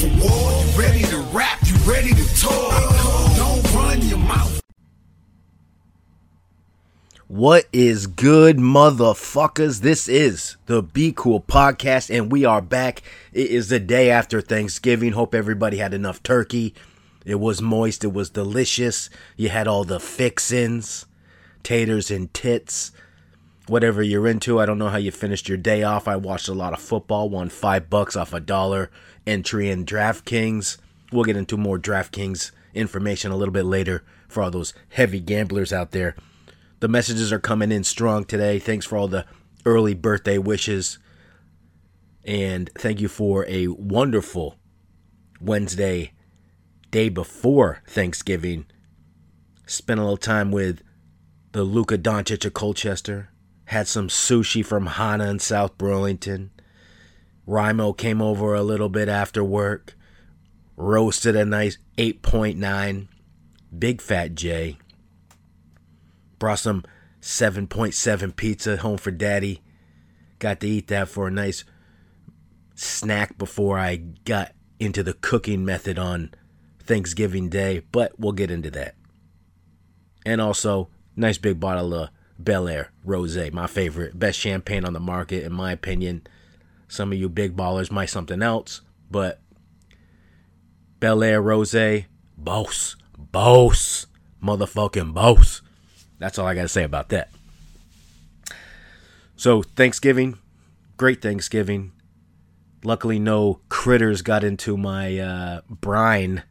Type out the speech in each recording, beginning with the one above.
for war? You ready to rap? You ready to talk? Don't run your mouth. What is good, motherfuckers? This is the Be Cool podcast, and we are back. It is the day after Thanksgiving. Hope everybody had enough turkey. It was moist, it was delicious. You had all the fixins, taters and tits, whatever you're into. I don't know how you finished your day off. I watched a lot of football, won five bucks off a dollar entry in DraftKings. We'll get into more DraftKings information a little bit later for all those heavy gamblers out there. The messages are coming in strong today. Thanks for all the early birthday wishes. And thank you for a wonderful Wednesday, day before Thanksgiving. Spent a little time with the Luka Doncic of Colchester. Had some sushi from Hana in South Burlington. Rimo came over a little bit after work. Roasted a nice 8.9. Big Fat J Brought some 7.7 pizza home for daddy. Got to eat that for a nice snack before I got into the cooking method on Thanksgiving Day, but we'll get into that. And also, nice big bottle of Belaire Rose, my favorite, best champagne on the market, in my opinion. Some of you big ballers might something else, but Belaire Rose, boss, boss, motherfucking boss. That's all I got to say about that. So, Thanksgiving, great Thanksgiving. Luckily, no critters got into my uh, brine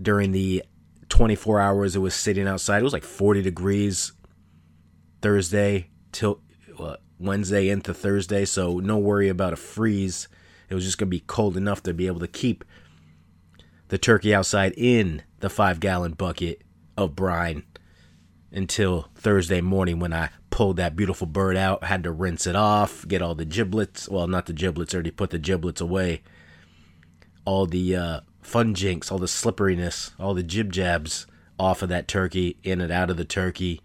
during the 24 hours it was sitting outside. It was like 40 degrees Thursday till uh, Wednesday into Thursday, so no worry about a freeze. It was just going to be cold enough to be able to keep the turkey outside in the five gallon bucket of brine until Thursday morning when I pulled that beautiful bird out. Had to rinse it off, get all the giblets. Well, not the giblets, already put the giblets away. All the uh, fun jinks, all the slipperiness, all the jib jabs off of that turkey, in and out of the turkey.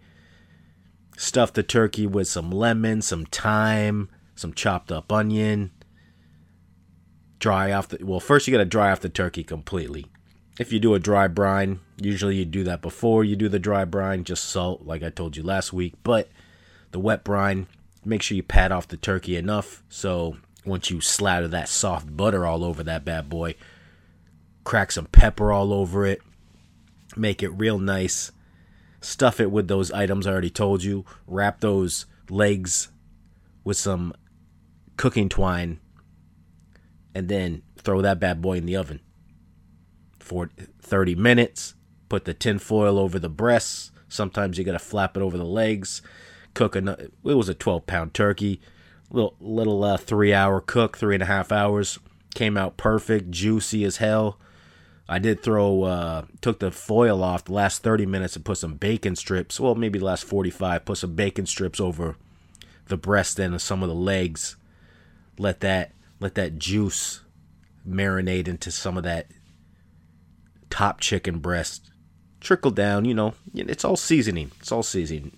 Stuff the turkey with some lemon, some thyme, some chopped up onion. Dry off the. Well, first you gotta dry off the turkey completely if you do a dry brine, usually you do that before you do the dry brine, just salt, like I told you last week. But the wet brine, make sure you pat off the turkey enough so once you slather that soft butter all over that bad boy, crack some pepper all over it, make it real nice. Stuff it with those items I already told you. Wrap those legs with some cooking twine and then throw that bad boy in the oven for 30 minutes. Put the tin foil over the breasts. Sometimes you gotta flap it over the legs. Cook a. It was a 12 pound turkey. Little little uh, three hour cook, three and a half hours. Came out perfect, juicy as hell. I did throw, uh, took the foil off the last 30 minutes and put some bacon strips. Well, maybe the last 45. Put some bacon strips over the breast and some of the legs. Let that let that juice marinate into some of that top chicken breast. Trickle down, you know, it's all seasoning. It's all seasoning.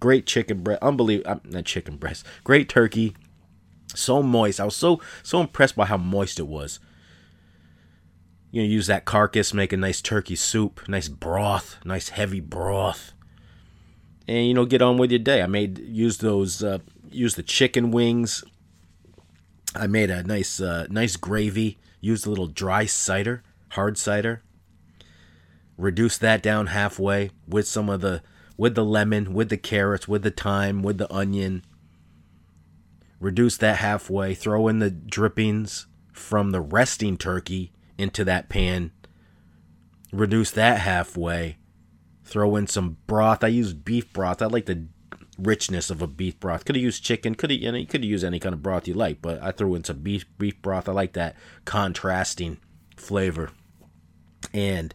Great chicken breast, unbelievable. Not chicken breast. Great turkey. So moist. I was so so impressed by how moist it was. You know, use that carcass, make a nice turkey soup, nice broth, nice heavy broth, and you know, get on with your day. I made use those, uh, use the chicken wings. I made a nice, uh, nice gravy. Used a little dry cider, hard cider reduce that down halfway with some of the with the lemon, with the carrots, with the thyme, with the onion. Reduce that halfway, throw in the drippings from the resting turkey into that pan. Reduce that halfway. Throw in some broth. I use beef broth. I like the richness of a beef broth. Could have used chicken. Could have you, know, you could used any kind of broth you like, but I threw in some beef beef broth. I like that contrasting flavor. And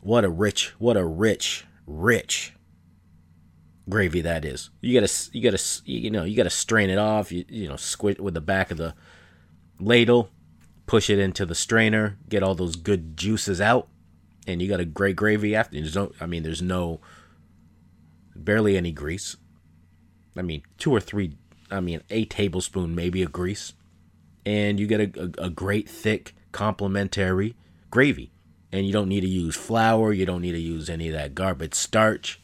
what a rich, what a rich, rich gravy that is. You gotta, you gotta, you know, you gotta strain it off. You, you know, squid with the back of the ladle, push it into the strainer, get all those good juices out, and you got a great gravy after. There's no, I mean, there's no, barely any grease. I mean, two or three, I mean, a tablespoon maybe of grease. and you get a, a, a great thick complementary gravy. And you don't need to use flour, you don't need to use any of that garbage starch.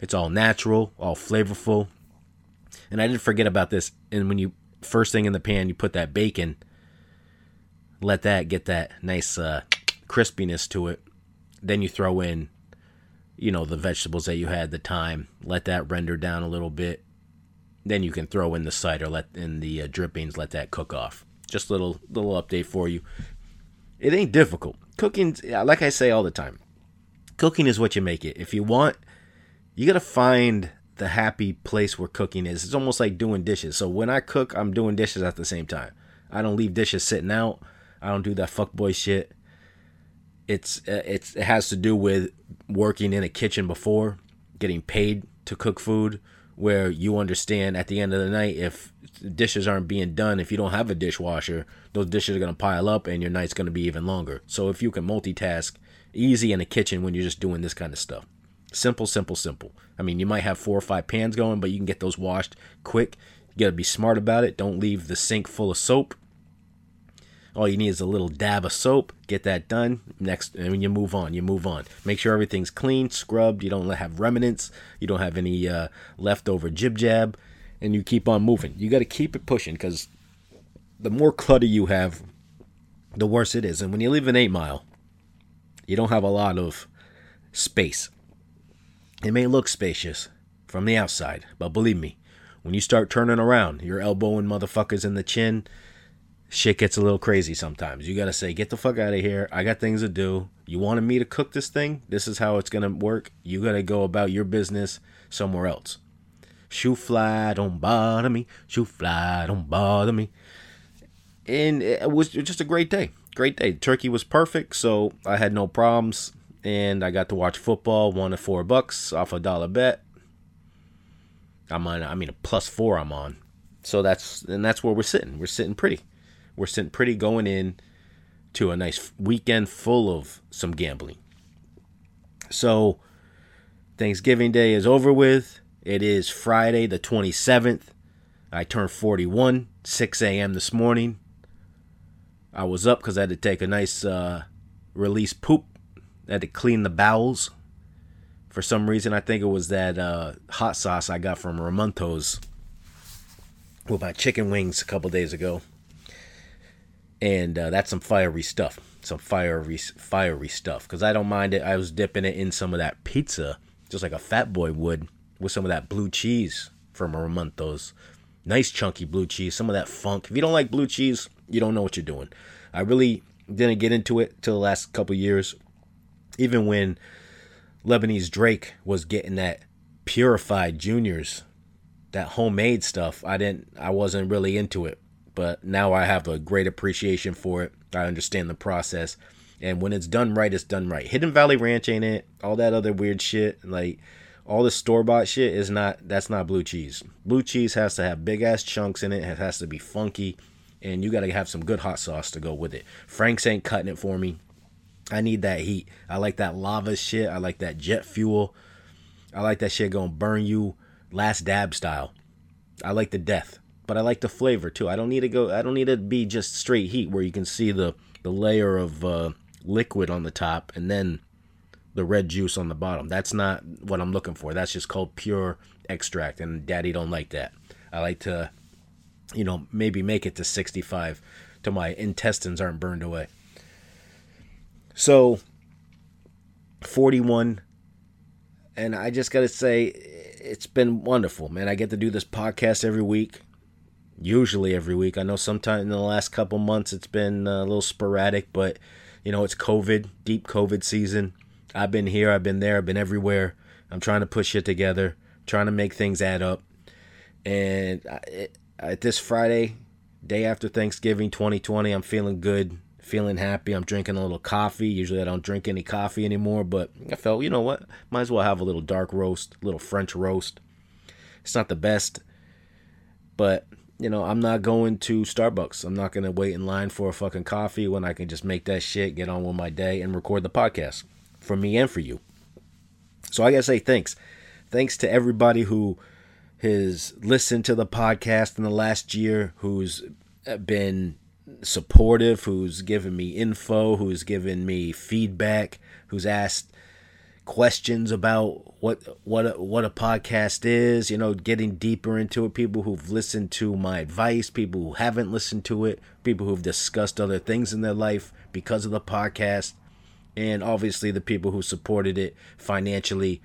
It's all natural, all flavorful. And I didn't forget about this. And when you first thing in the pan, you put that bacon, let that get that nice uh, crispiness to it. Then you throw in, you know, the vegetables that you had the time. Let that render down a little bit. Then you can throw in the cider, let in the uh, drippings, let that cook off. Just a little little update for you. It ain't difficult. Cooking, like I say all the time, cooking is what you make it. If you want, you gotta find the happy place where cooking is. It's almost like doing dishes. So when I cook, I'm doing dishes at the same time. I don't leave dishes sitting out. I don't do that fuckboy shit. It's uh, it's it has to do with working in a kitchen before, getting paid to cook food, where you understand at the end of the night if dishes aren't being done, if you don't have a dishwasher, those dishes are gonna pile up and your night's gonna be even longer. So if you can multitask, easy in a kitchen when you're just doing this kind of stuff. Simple, simple, simple. I mean, you might have four or five pans going, but you can get those washed quick. You got to be smart about it. Don't leave the sink full of soap. All you need is a little dab of soap. Get that done. Next, and when you move on, you move on. Make sure everything's clean, scrubbed. You don't have remnants. You don't have any uh, leftover jib jab, and you keep on moving. You got to keep it pushing because the more clutter you have, the worse it is. And when you live in Eight Mile, you don't have a lot of space. It may look spacious from the outside, but believe me, when you start turning around, you're elbowing motherfuckers in the chin, shit gets a little crazy sometimes. You gotta say, get the fuck out of here. I got things to do. You wanted me to cook this thing? This is how it's gonna work. You gotta go about your business somewhere else. Shoe fly, don't bother me. Shoe fly, don't bother me. And it was just a great day. Great day. Turkey was perfect, so I had no problems and I got to watch football. Won a four bucks off a dollar bet. I'm on. I mean, a plus four. I'm on. So that's and that's where we're sitting. We're sitting pretty. We're sitting pretty going in to a nice weekend full of some gambling. So Thanksgiving Day is over with. It is Friday the 27th. I turned 41, 6 a.m. this morning. I was up because I had to take a nice uh, release poop I had to clean the bowels. For some reason, I think it was that uh, hot sauce I got from Ramonto's with my chicken wings a couple days ago. And uh, that's some fiery stuff. Some fiery, fiery stuff. Because I don't mind it. I was dipping it in some of that pizza, just like a fat boy would, with some of that blue cheese from Ramonto's. Nice chunky blue cheese, some of that funk. If you don't like blue cheese, you don't know what you're doing. I really didn't get into it till the last couple years even when Lebanese Drake was getting that purified juniors, that homemade stuff, I didn't I wasn't really into it. But now I have a great appreciation for it. I understand the process. And when it's done right, it's done right. Hidden Valley Ranch ain't it. All that other weird shit, like all the store bought shit is not that's not blue cheese. Blue cheese has to have big ass chunks in it. It has to be funky. And you gotta have some good hot sauce to go with it. Frank's ain't cutting it for me. I need that heat. I like that lava shit. I like that jet fuel. I like that shit gonna burn you last dab style. I like the death, but I like the flavor too. I don't need to go. I don't need to be just straight heat where you can see the the layer of uh, liquid on the top and then the red juice on the bottom. That's not what I'm looking for. That's just called pure extract, and Daddy don't like that. I like to, you know, maybe make it to 65 till my intestines aren't burned away. So 41 and I just got to say it's been wonderful, man. I get to do this podcast every week. Usually every week. I know sometime in the last couple months it's been a little sporadic, but you know, it's COVID, deep COVID season. I've been here, I've been there, I've been everywhere. I'm trying to push shit together, trying to make things add up. And at this Friday, day after Thanksgiving 2020, I'm feeling good feeling happy. I'm drinking a little coffee. Usually I don't drink any coffee anymore, but I felt, you know what? Might as well have a little dark roast, little French roast. It's not the best, but you know, I'm not going to Starbucks. I'm not going to wait in line for a fucking coffee when I can just make that shit, get on with my day, and record the podcast for me and for you. So I got to say thanks. Thanks to everybody who has listened to the podcast in the last year, who's uh, been supportive, who's given me info, who's given me feedback, who's asked questions about what what a, what a podcast is, you know, getting deeper into it, people who've listened to my advice, people who haven't listened to it, people who've discussed other things in their life because of the podcast, and obviously the people who supported it financially,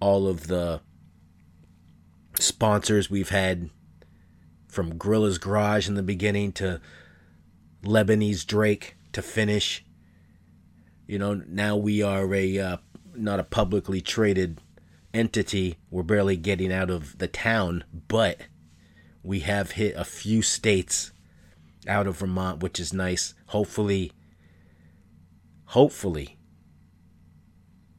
all of the sponsors we've had from Grilla's Garage in the beginning to Lebanese Drake to finish. You know, now we are a uh, not a publicly traded entity. We're barely getting out of the town, but we have hit a few states out of Vermont, which is nice. Hopefully, hopefully,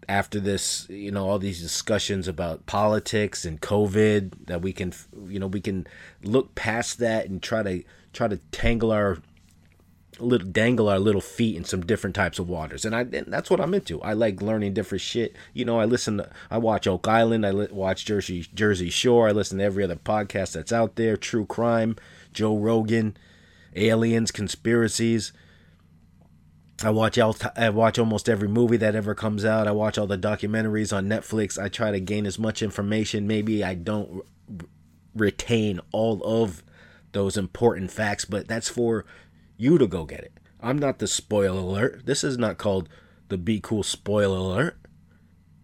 after this, you know, all these discussions about politics and COVID, that we can, you know, we can look past that and try to try to tangle our little dangle our little feet in some different types of waters. And i and that's what i'm into. I like learning different shit. You know i listen to, i watch oak island. I li- watch jersey jersey shore. I listen to every other podcast that's out there. True crime joe rogan aliens conspiracies. I watch I watch almost every movie that ever comes out. I watch all the documentaries on Netflix. I try to gain as much information. Maybe I don't retain all of those important facts, but that's for you to go get it. I'm not the spoiler alert. This is not called the Be Cool spoiler alert.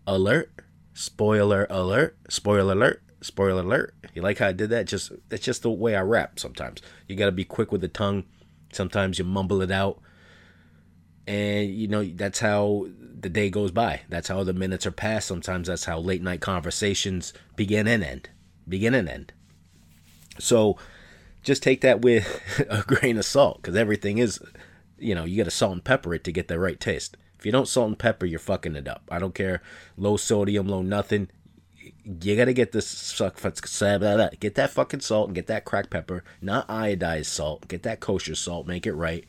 Alert. Spoiler alert. Spoiler alert. Spoiler alert. You like how I did that? Just that's just the way I rap sometimes. You gotta be quick with the tongue. Sometimes you mumble it out. And you know, that's how the day goes by. That's how the minutes are passed. Sometimes that's how late night conversations begin and end. Begin and end. So just take that with a grain of salt because everything is, you know, you got to salt and pepper it to get the right taste. If you don't salt and pepper, you're fucking it up. I don't care, low sodium, low nothing. You got to get this suck, get that fucking salt and get that cracked pepper, not iodized salt. Get that kosher salt, make it right.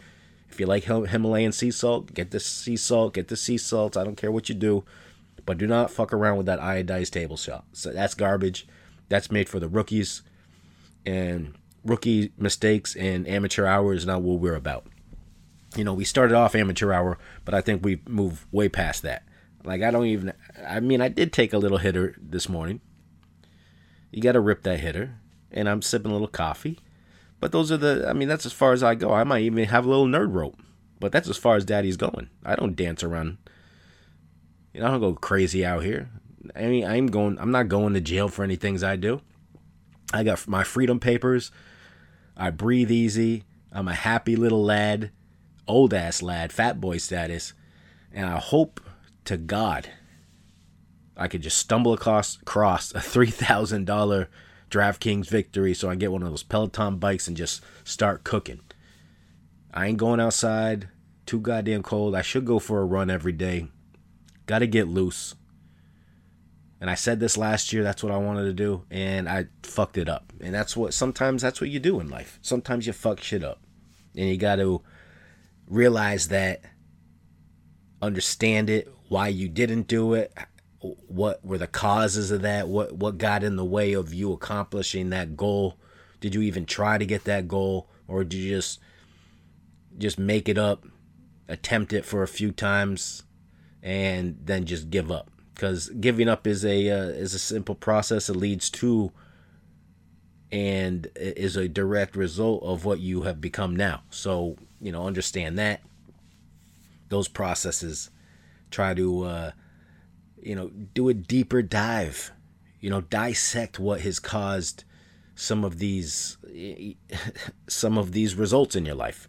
If you like Himalayan sea salt, get the sea salt, get the sea salt. I don't care what you do, but do not fuck around with that iodized table salt. So that's garbage. That's made for the rookies. And rookie mistakes and amateur hour is not what we're about. You know, we started off amateur hour, but I think we've moved way past that. Like I don't even I mean I did take a little hitter this morning. You got to rip that hitter and I'm sipping a little coffee. But those are the I mean that's as far as I go. I might even have a little nerd rope. But that's as far as daddy's going. I don't dance around. You know, I don't go crazy out here. I mean, I'm going I'm not going to jail for any things I do. I got my freedom papers. I breathe easy. I'm a happy little lad, old ass lad, fat boy status, and I hope to God I could just stumble across, across a three thousand dollar DraftKings victory, so I get one of those Peloton bikes and just start cooking. I ain't going outside. Too goddamn cold. I should go for a run every day. Got to get loose. And I said this last year, that's what I wanted to do, and I fucked it up. And that's what sometimes that's what you do in life. Sometimes you fuck shit up. And you got to realize that, understand it, why you didn't do it, what were the causes of that, what what got in the way of you accomplishing that goal? Did you even try to get that goal or did you just just make it up, attempt it for a few times and then just give up? Because giving up is a uh, is a simple process. It leads to and is a direct result of what you have become now. So you know, understand that those processes. Try to uh, you know do a deeper dive. You know, dissect what has caused some of these some of these results in your life.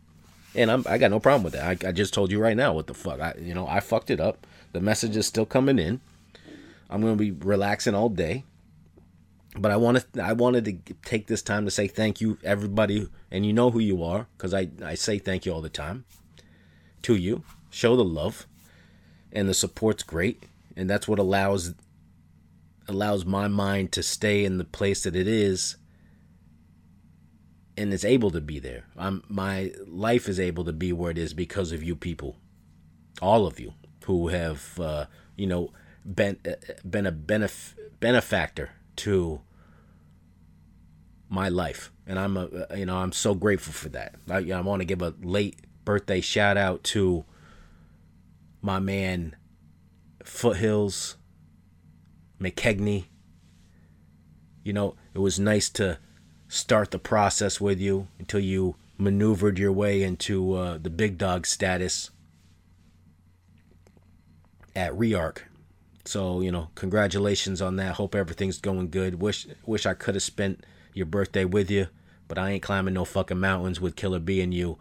And I'm, I got no problem with that. I, I just told you right now what the fuck. I you know I fucked it up. The message is still coming in. I'm going to be relaxing all day. But I wanted I wanted to take this time to say thank you everybody and you know who you are cuz I I say thank you all the time to you. Show the love and the support's great and that's what allows allows my mind to stay in the place that it is and it's able to be there. I'm my life is able to be where it is because of you people. All of you who have uh, you know been been a benef- benefactor to my life and I'm a you know I'm so grateful for that. I, I want to give a late birthday shout out to my man Foothills McKegney. You know, it was nice to start the process with you until you maneuvered your way into uh, the big dog status at Rearc. So you know, congratulations on that. Hope everything's going good. Wish wish I could have spent your birthday with you, but I ain't climbing no fucking mountains with Killer B and you.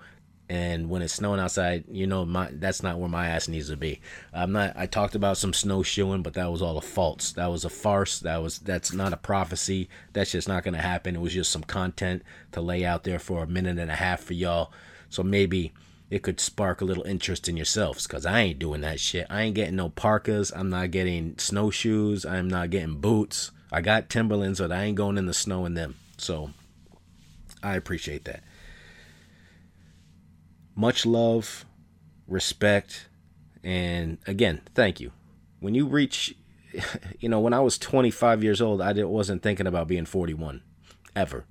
And when it's snowing outside, you know my that's not where my ass needs to be. I'm not. I talked about some snowshoeing, but that was all a false. That was a farce. That was that's not a prophecy. That's just not gonna happen. It was just some content to lay out there for a minute and a half for y'all. So maybe it could spark a little interest in yourselves because I ain't doing that shit. I ain't getting no parkas. I'm not getting snowshoes. I'm not getting boots. I got Timberlands, but I ain't going in the snow in them. So I appreciate that. Much love, respect, and again, thank you. When you reach, you know, when I was 25 years old, I wasn't thinking about being 41 ever.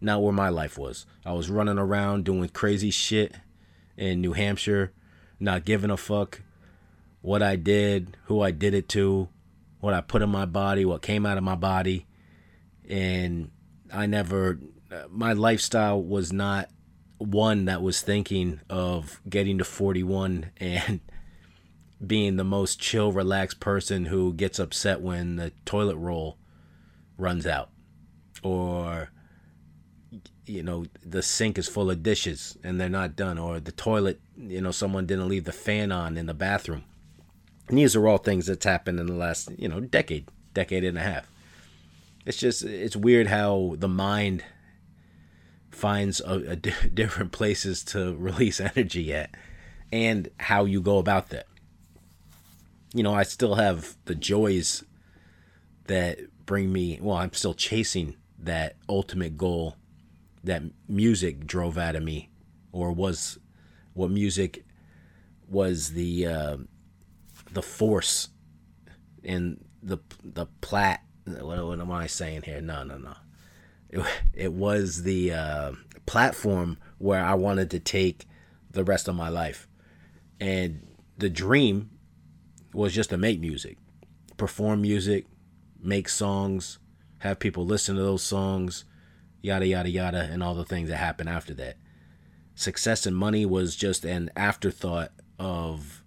Not where my life was. I was running around doing crazy shit in New Hampshire, not giving a fuck what I did, who I did it to, what I put in my body, what came out of my body. And I never, my lifestyle was not one that was thinking of getting to 41 and being the most chill, relaxed person who gets upset when the toilet roll runs out or you know the sink is full of dishes and they're not done or the toilet you know someone didn't leave the fan on in the bathroom. And these are all things that's happened in the last you know decade decade and a half. It's just it's weird how the mind finds a, a di- different places to release energy at and how you go about that. You know i still have the joys that bring me well i'm still chasing that ultimate goal that music drove out of me, or was what music was the uh, the force and the the plat. What, what am I saying here? No, no, no. It, it was the uh, platform where I wanted to take the rest of my life, and the dream was just to make music, perform music, make songs, have people listen to those songs yada yada yada and all the things that happen after that. Success and money was just an afterthought of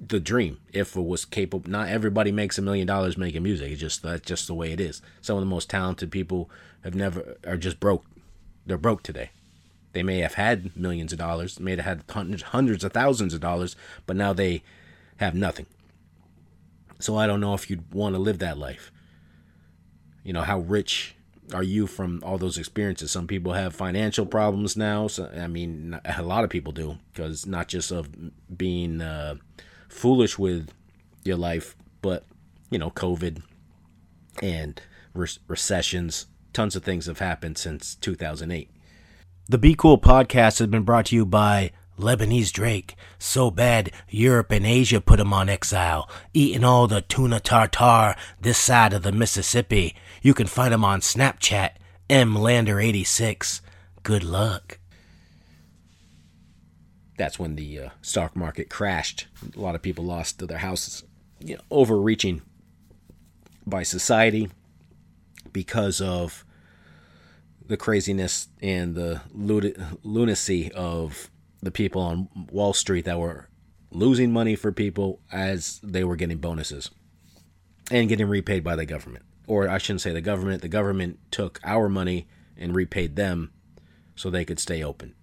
the dream if it was capable not everybody makes a million dollars making music it's just that's just the way it is. Some of the most talented people have never are just broke they're broke today. They may have had millions of dollars may have had hundreds hundreds of thousands of dollars but now they have nothing. So i don't know if you'd want to live that life. You know how rich are you from all those experiences? Some people have financial problems now. So, I mean, a lot of people do because not just of being uh, foolish with your life, but you know, COVID and re- recessions. Tons of things have happened since 2008. The Be Cool podcast has been brought to you by Lebanese Drake. So bad, Europe and Asia put him on exile, eating all the tuna tartar this side of the Mississippi. You can find him on Snapchat, mlander86. Good luck. That's when the uh, stock market crashed. A lot of people lost their houses. You know, overreaching by society because of the craziness and the lunacy of the people on Wall Street that were losing money for people as they were getting bonuses and getting repaid by the government. Or I shouldn't say the government, the government took our money and repaid them so they could stay open.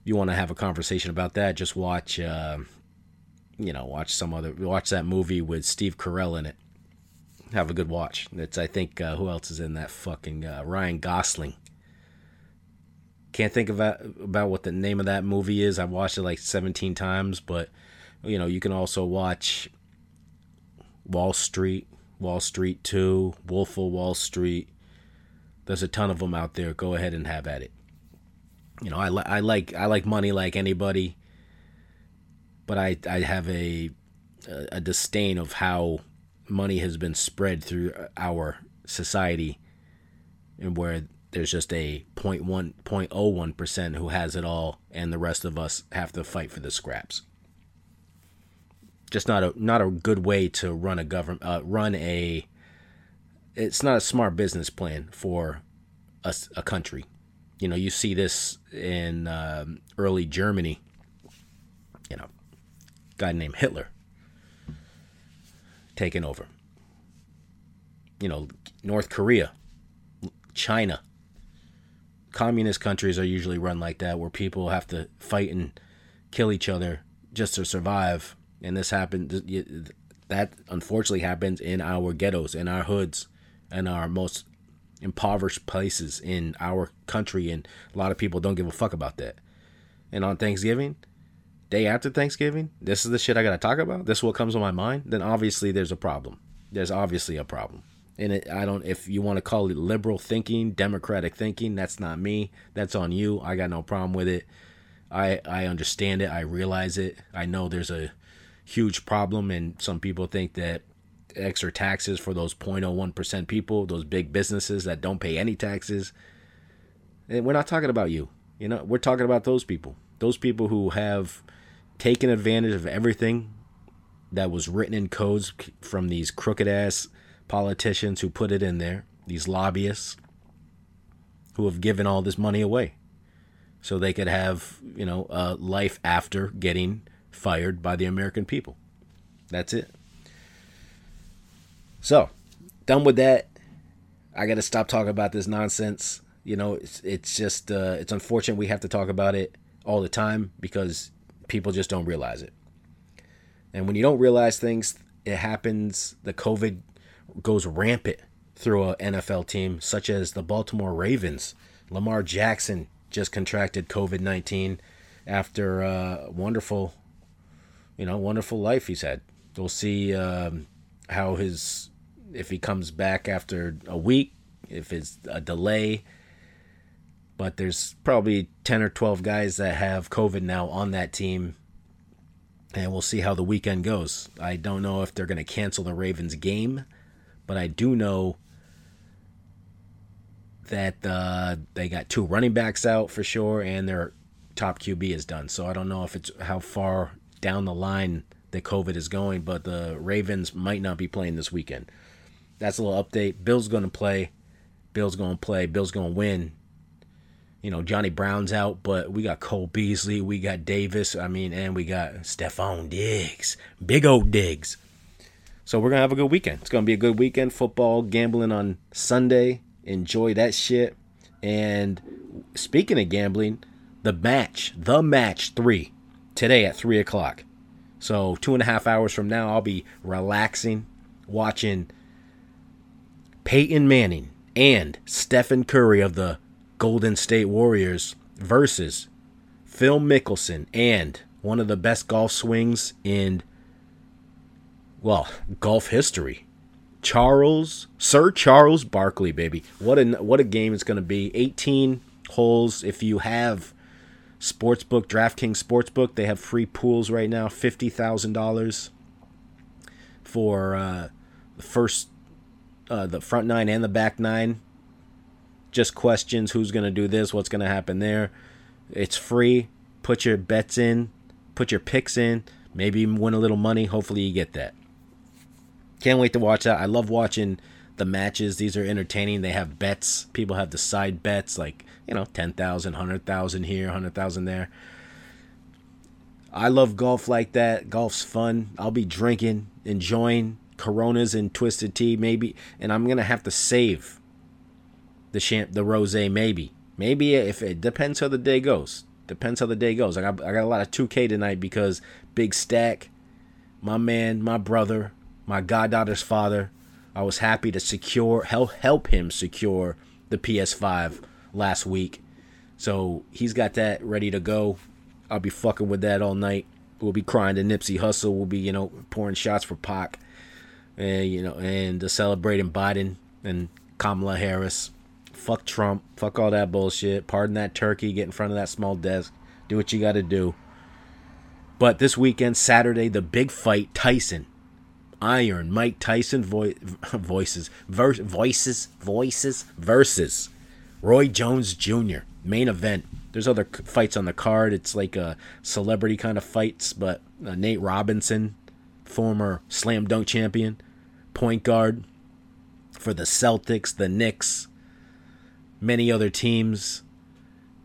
If you want to have a conversation about that, just watch, uh, you know, watch some other, watch that movie with Steve Carell in it. Have a good watch. It's, I think, uh, who else is in that fucking, uh, Ryan Gosling can't think about about what the name of that movie is. I've watched it like 17 times, but you know, you can also watch Wall Street, Wall Street 2, Wolf of Wall Street. There's a ton of them out there. Go ahead and have at it. You know, I, li- I like I like money like anybody, but I I have a a disdain of how money has been spread through our society and where there's just a 0.1 0.01% who has it all and the rest of us have to fight for the scraps just not a not a good way to run a government uh, run a it's not a smart business plan for a, a country. You know you see this in um, early germany you know guy named hitler taking over. You know north korea china. Communist countries are usually run like that where people have to fight and kill each other just to survive and this happened that unfortunately happens in our ghettos in our hoods and our most impoverished places in our country and a lot of people don't give a fuck about that and on thanksgiving day after thanksgiving this is the shit i gotta talk about this is what comes to my mind then obviously there's a problem there's obviously a problem and it, I don't if you want to call it liberal thinking, democratic thinking, that's not me. That's on you. I got no problem with it. I I understand it. I realize it. I know there's a huge problem and some people think that extra taxes for those 0.01% people, those big businesses that don't pay any taxes. And we're not talking about you. You know, we're talking about those people. Those people who have taken advantage of everything that was written in codes from these crooked ass politicians who put it in there, these lobbyists who have given all this money away so they could have, you know, a life after getting fired by the American people. That's it. So, done with that. I got to stop talking about this nonsense. You know, it's it's just uh, it's unfortunate we have to talk about it all the time because people just don't realize it. And when you don't realize things, it happens. The COVID goes rampant through an NFL team, such as the Baltimore Ravens. Lamar Jackson just contracted COVID 19 after a wonderful, you know, wonderful life he's had. We'll see um, how his, if he comes back after a week, if it's a delay. But there's probably 10 or 12 guys that have COVID now on that team. And we'll see how the weekend goes. I don't know if they're going to cancel the Ravens game but I do know that uh, they got two running backs out for sure, and their top QB is done. So I don't know if it's how far down the line that COVID is going, but the Ravens might not be playing this weekend. That's a little update. Bill's going to play. Bill's going to play. Bill's going to win. You know, Johnny Brown's out, but we got Cole Beasley, we got Davis, I mean, and we got Stefon Diggs. Big old Diggs. So we're gonna have a good weekend. It's gonna be a good weekend. Football, gambling on Sunday. Enjoy that shit. And speaking of gambling, the match, the match three, today at three o'clock. So two and a half hours from now, I'll be relaxing, watching Peyton Manning and Stephen Curry of the Golden State Warriors versus Phil Mickelson and one of the best golf swings in well, golf history. Charles, Sir Charles Barkley, baby. What a what a game it's going to be. 18 holes if you have Sportsbook, DraftKings Sportsbook, they have free pools right now, $50,000 for uh, the first uh, the front nine and the back nine. Just questions who's going to do this, what's going to happen there. It's free. Put your bets in, put your picks in, maybe win a little money. Hopefully you get that. Can't wait to watch that. I love watching the matches. These are entertaining. They have bets. People have the side bets, like, you know, 10,000, 100,000 here, 100,000 there. I love golf like that. Golf's fun. I'll be drinking, enjoying Coronas and twisted tea, maybe, and I'm gonna have to save the champ, the rosé, maybe, maybe if it depends how the day goes. Depends how the day goes. I got I got a lot of 2K tonight because Big Stack, my man, my brother, my goddaughter's father. I was happy to secure help help him secure the PS5 last week. So he's got that ready to go. I'll be fucking with that all night. We'll be crying to Nipsey Hussle. We'll be, you know, pouring shots for Pac. And, you know, and uh, celebrating Biden and Kamala Harris. Fuck Trump. Fuck all that bullshit. Pardon that turkey. Get in front of that small desk. Do what you got to do. But this weekend, Saturday, the big fight, Tyson Iron Mike Tyson vo- voices ver- voices voices versus Roy Jones Jr. main event. There's other fights on the card. It's like a celebrity kind of fights, but uh, Nate Robinson, former slam dunk champion, point guard for the Celtics, the Knicks, many other teams.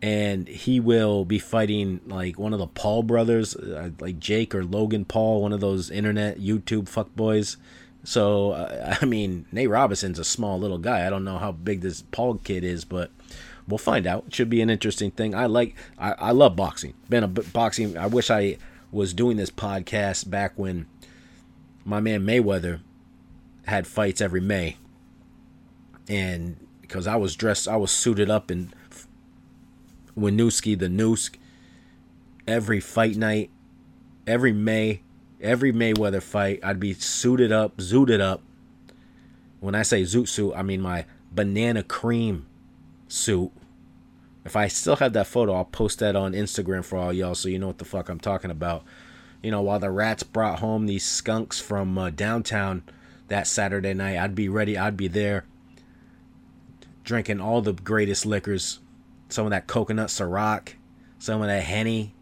And he will be fighting like one of the Paul brothers, uh, like Jake or Logan Paul, one of those internet YouTube fuckboys. So, uh, I mean, Nate Robinson's a small little guy. I don't know how big this Paul kid is, but we'll find out. It should be an interesting thing. I like, I, I love boxing. Been a boxing. I wish I was doing this podcast back when my man Mayweather had fights every May, and because I was dressed, I was suited up in Winooski the Noosk every fight night, every May, every Mayweather fight. I'd be suited up, zooted up. When I say zoot suit, I mean my banana cream suit. If I still have that photo, I'll post that on Instagram for all y'all so you know what the fuck I'm talking about. You know, while the rats brought home these skunks from uh, downtown that Saturday night, I'd be ready. I'd be there drinking all the greatest liquors. Some of that coconut Ciroc, some of that Henny.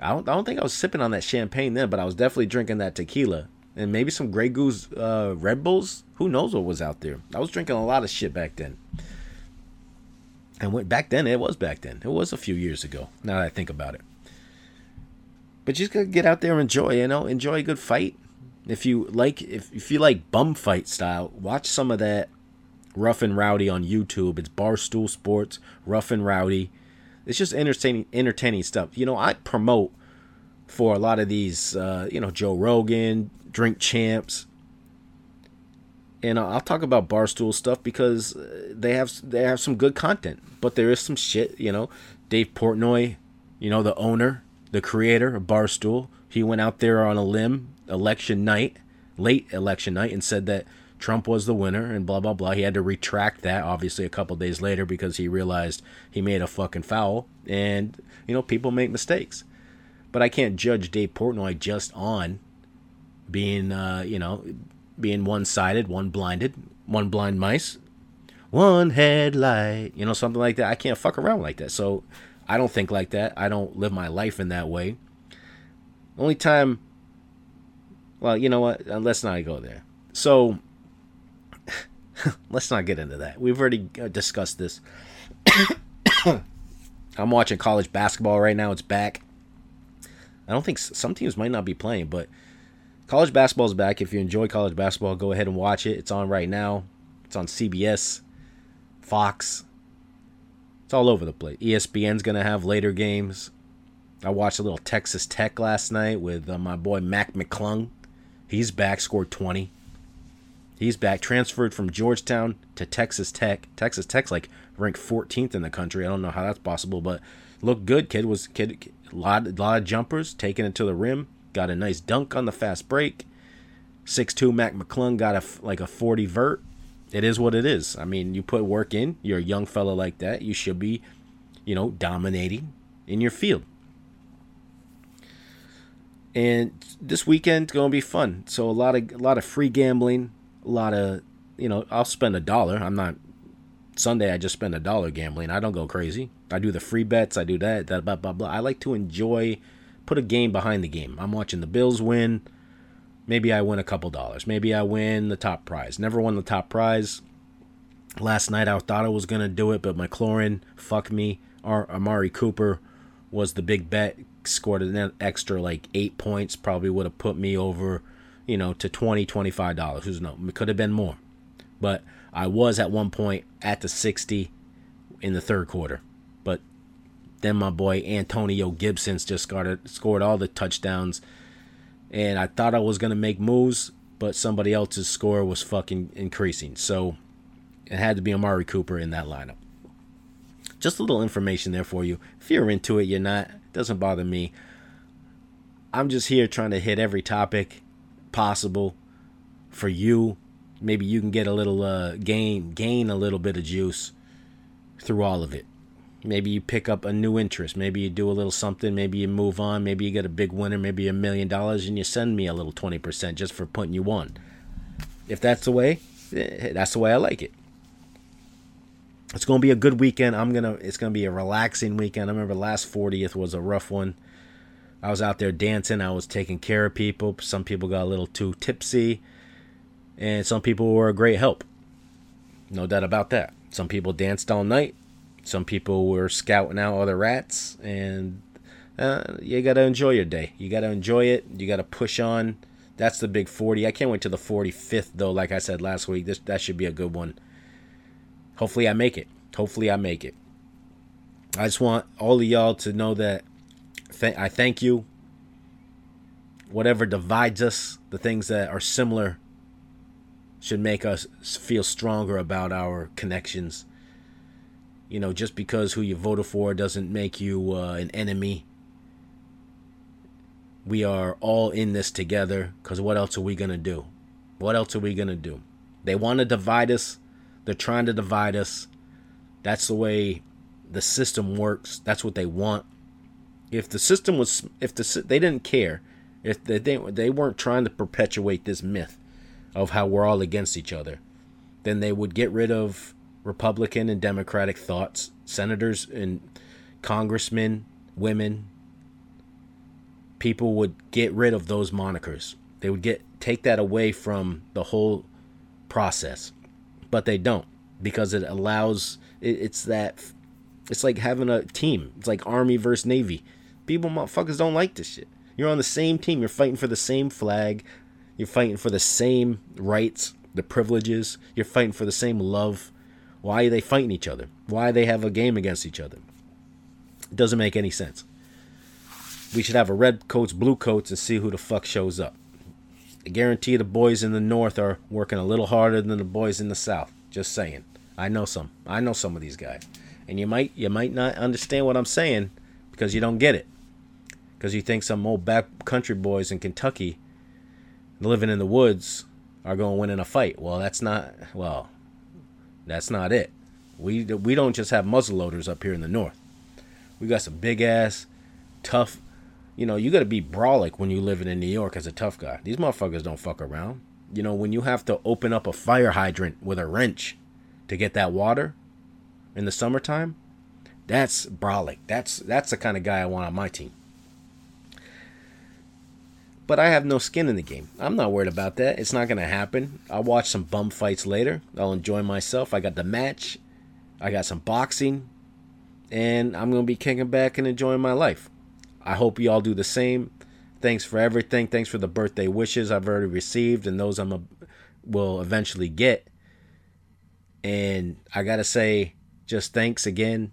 I don't, I don't think I was sipping on that champagne then, but I was definitely drinking that tequila. And maybe some Grey Goose uh, Red Bulls. Who knows what was out there? I was drinking a lot of shit back then. And went back then, it was back then. It was a few years ago. Now that I think about it. But you just gotta get out there and enjoy. You know, enjoy a good fight. If you like, if, if you like bum fight style, watch some of that Rough and Rowdy on YouTube. It's Barstool Sports, Rough and Rowdy. It's just entertaining, entertaining stuff. You know, I promote for a lot of these, uh, you know, Joe Rogan, Drink Champs, and I'll talk about Barstool stuff because uh, they have they have some good content. But there is some shit, you know. Dave Portnoy, you know, the owner, the creator of Barstool, he went out there on a limb election night, late election night, and said that Trump was the winner and blah blah blah. He had to retract that obviously a couple days later because he realized he made a fucking foul and you know people make mistakes. But I can't judge Dave Portnoy just on being uh, you know being one-sided, one blinded, one blind mice, one headlight, you know something like that. I can't fuck around like that. So I don't think like that. I don't live my life in that way. Only time well, you know what? Uh, let's not go there. So let's not get into that. We've already uh, discussed this. I'm watching college basketball right now. It's back. I don't think some teams might not be playing, but college basketball is back. If you enjoy college basketball, go ahead and watch it. It's on right now. It's on CBS, Fox. It's all over the place. ESPN's going to have later games. I watched a little Texas Tech last night with uh, my boy Mac McClung. He's back, scored 20. He's back, transferred from Georgetown to Texas Tech. Texas Tech's like ranked 14th in the country. I don't know how that's possible, but looked good. Kid was kid lot, lot of jumpers, taking it to the rim. Got a nice dunk on the fast break. 6'2 Mac McClung got a like a 40 vert. It is what it is. I mean, you put work in. You're a young fella like that. You should be, you know, dominating in your field. And this weekend's gonna be fun. So a lot of a lot of free gambling, a lot of you know, I'll spend a dollar. I'm not Sunday I just spend a dollar gambling. I don't go crazy. I do the free bets, I do that, that blah blah blah. I like to enjoy put a game behind the game. I'm watching the Bills win. Maybe I win a couple dollars. Maybe I win the top prize. Never won the top prize. Last night I thought I was gonna do it, but McLaurin fuck me. Or Amari Cooper was the big bet. Scored an extra like eight points. Probably would have put me over, you know, to 20 $25. Who's no? It could have been more. But I was at one point at the 60 in the third quarter. But then my boy Antonio Gibson's just scored, scored all the touchdowns. And I thought I was to make moves, but somebody else's score was fucking increasing. So it had to be Amari Cooper in that lineup. Just a little information there for you. If you're into it, you're not. It doesn't bother me. I'm just here trying to hit every topic possible for you. Maybe you can get a little uh, gain gain a little bit of juice through all of it. Maybe you pick up a new interest. Maybe you do a little something. Maybe you move on. Maybe you get a big winner. Maybe a million dollars, and you send me a little twenty percent just for putting you on. If that's the way, eh, that's the way I like it. it's gonna be a good weekend. I'm gonna it's gonna be a relaxing weekend. I remember last 40th was a rough one. I was out there dancing. I was taking care of people. Some people got a little too tipsy, and some people were a great help. No doubt about that. Some people danced all night. Some people were scouting out other rats, and uh, you gotta enjoy your day. You gotta enjoy it. You gotta push on. That's the big 40. I can't wait till the 45th though. Like I said last week, this that should be a good one. Hopefully I make it. Hopefully I make it. I just want all of y'all to know that I thank you. Whatever divides us, the things that are similar should make us feel stronger about our connections. You know, just because who you voted for doesn't make you uh, an enemy. We are all in this together because what else are we going to do? What else are we going to do? They want to divide us. They're trying to divide us. That's the way the system works. That's what they want. If the system was, if the they didn't care, if they they they weren't trying to perpetuate this myth of how we're all against each other, then they would get rid of Republican and Democratic thoughts, senators and congressmen, women. People would get rid of those monikers. They would get take that away from the whole process, but they don't because it allows it, it's that it's like having a team. It's like Army versus Navy. People, motherfuckers, don't like this shit. You're on the same team. You're fighting for the same flag. You're fighting for the same rights, the privileges. You're fighting for the same love. Why are they fighting each other? Why they have a game against each other? It doesn't make any sense. We should have a red coats, blue coats, and see who the fuck shows up. I guarantee the boys in the north are working a little harder than the boys in the south. Just saying. I know some. I know some of these guys. And you might you might not understand what I'm saying because you don't get it. Because you think some old back country boys in Kentucky living in the woods are going to win in a fight. Well, that's not well, that's not it. We we don't just have muzzle loaders up here in the north. We got some big ass, tough. You know, you got to be brawlic when you living in New York as a tough guy. These motherfuckers don't fuck around. You know, when you have to open up a fire hydrant with a wrench to get that water in the summertime, that's brolic. That's that's the kind of guy I want on my team. But I have no skin in the game. I'm not worried about that. It's not going to happen. I'll watch some bum fights later. I'll enjoy myself. I got the match. I got some boxing. And I'm going to be kicking back and enjoying my life. I hope you all do the same. Thanks for everything. Thanks for the birthday wishes I've already received and those I'm a, will eventually get. And I got to say, just thanks again.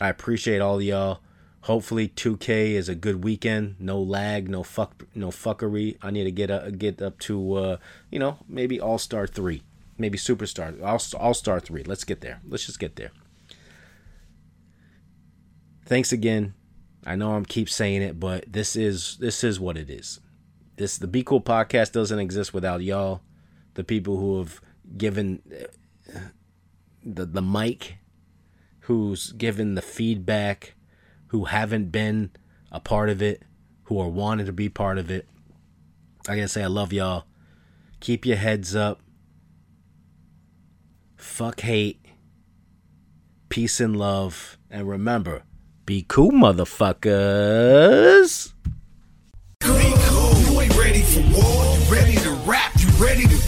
I appreciate all y'all. Hopefully 2K is a good weekend. No lag, no fuck no fuckery. I need to get a, get up to uh, you know, maybe All-Star 3. Maybe Superstar. All All-Star 3. Let's get there. Let's just get there. Thanks again. I know I'm keep saying it, but this is this is what it is. This the Be Cool podcast doesn't exist without y'all, the people who have given the the mic, who's given the feedback, who haven't been a part of it, who are wanting to be part of it. I gotta say I love y'all. Keep your heads up. Fuck hate. Peace and love. And remember, be cool, motherfuckers. Be cool. You ain't ready for war. You ready to rap. You ready to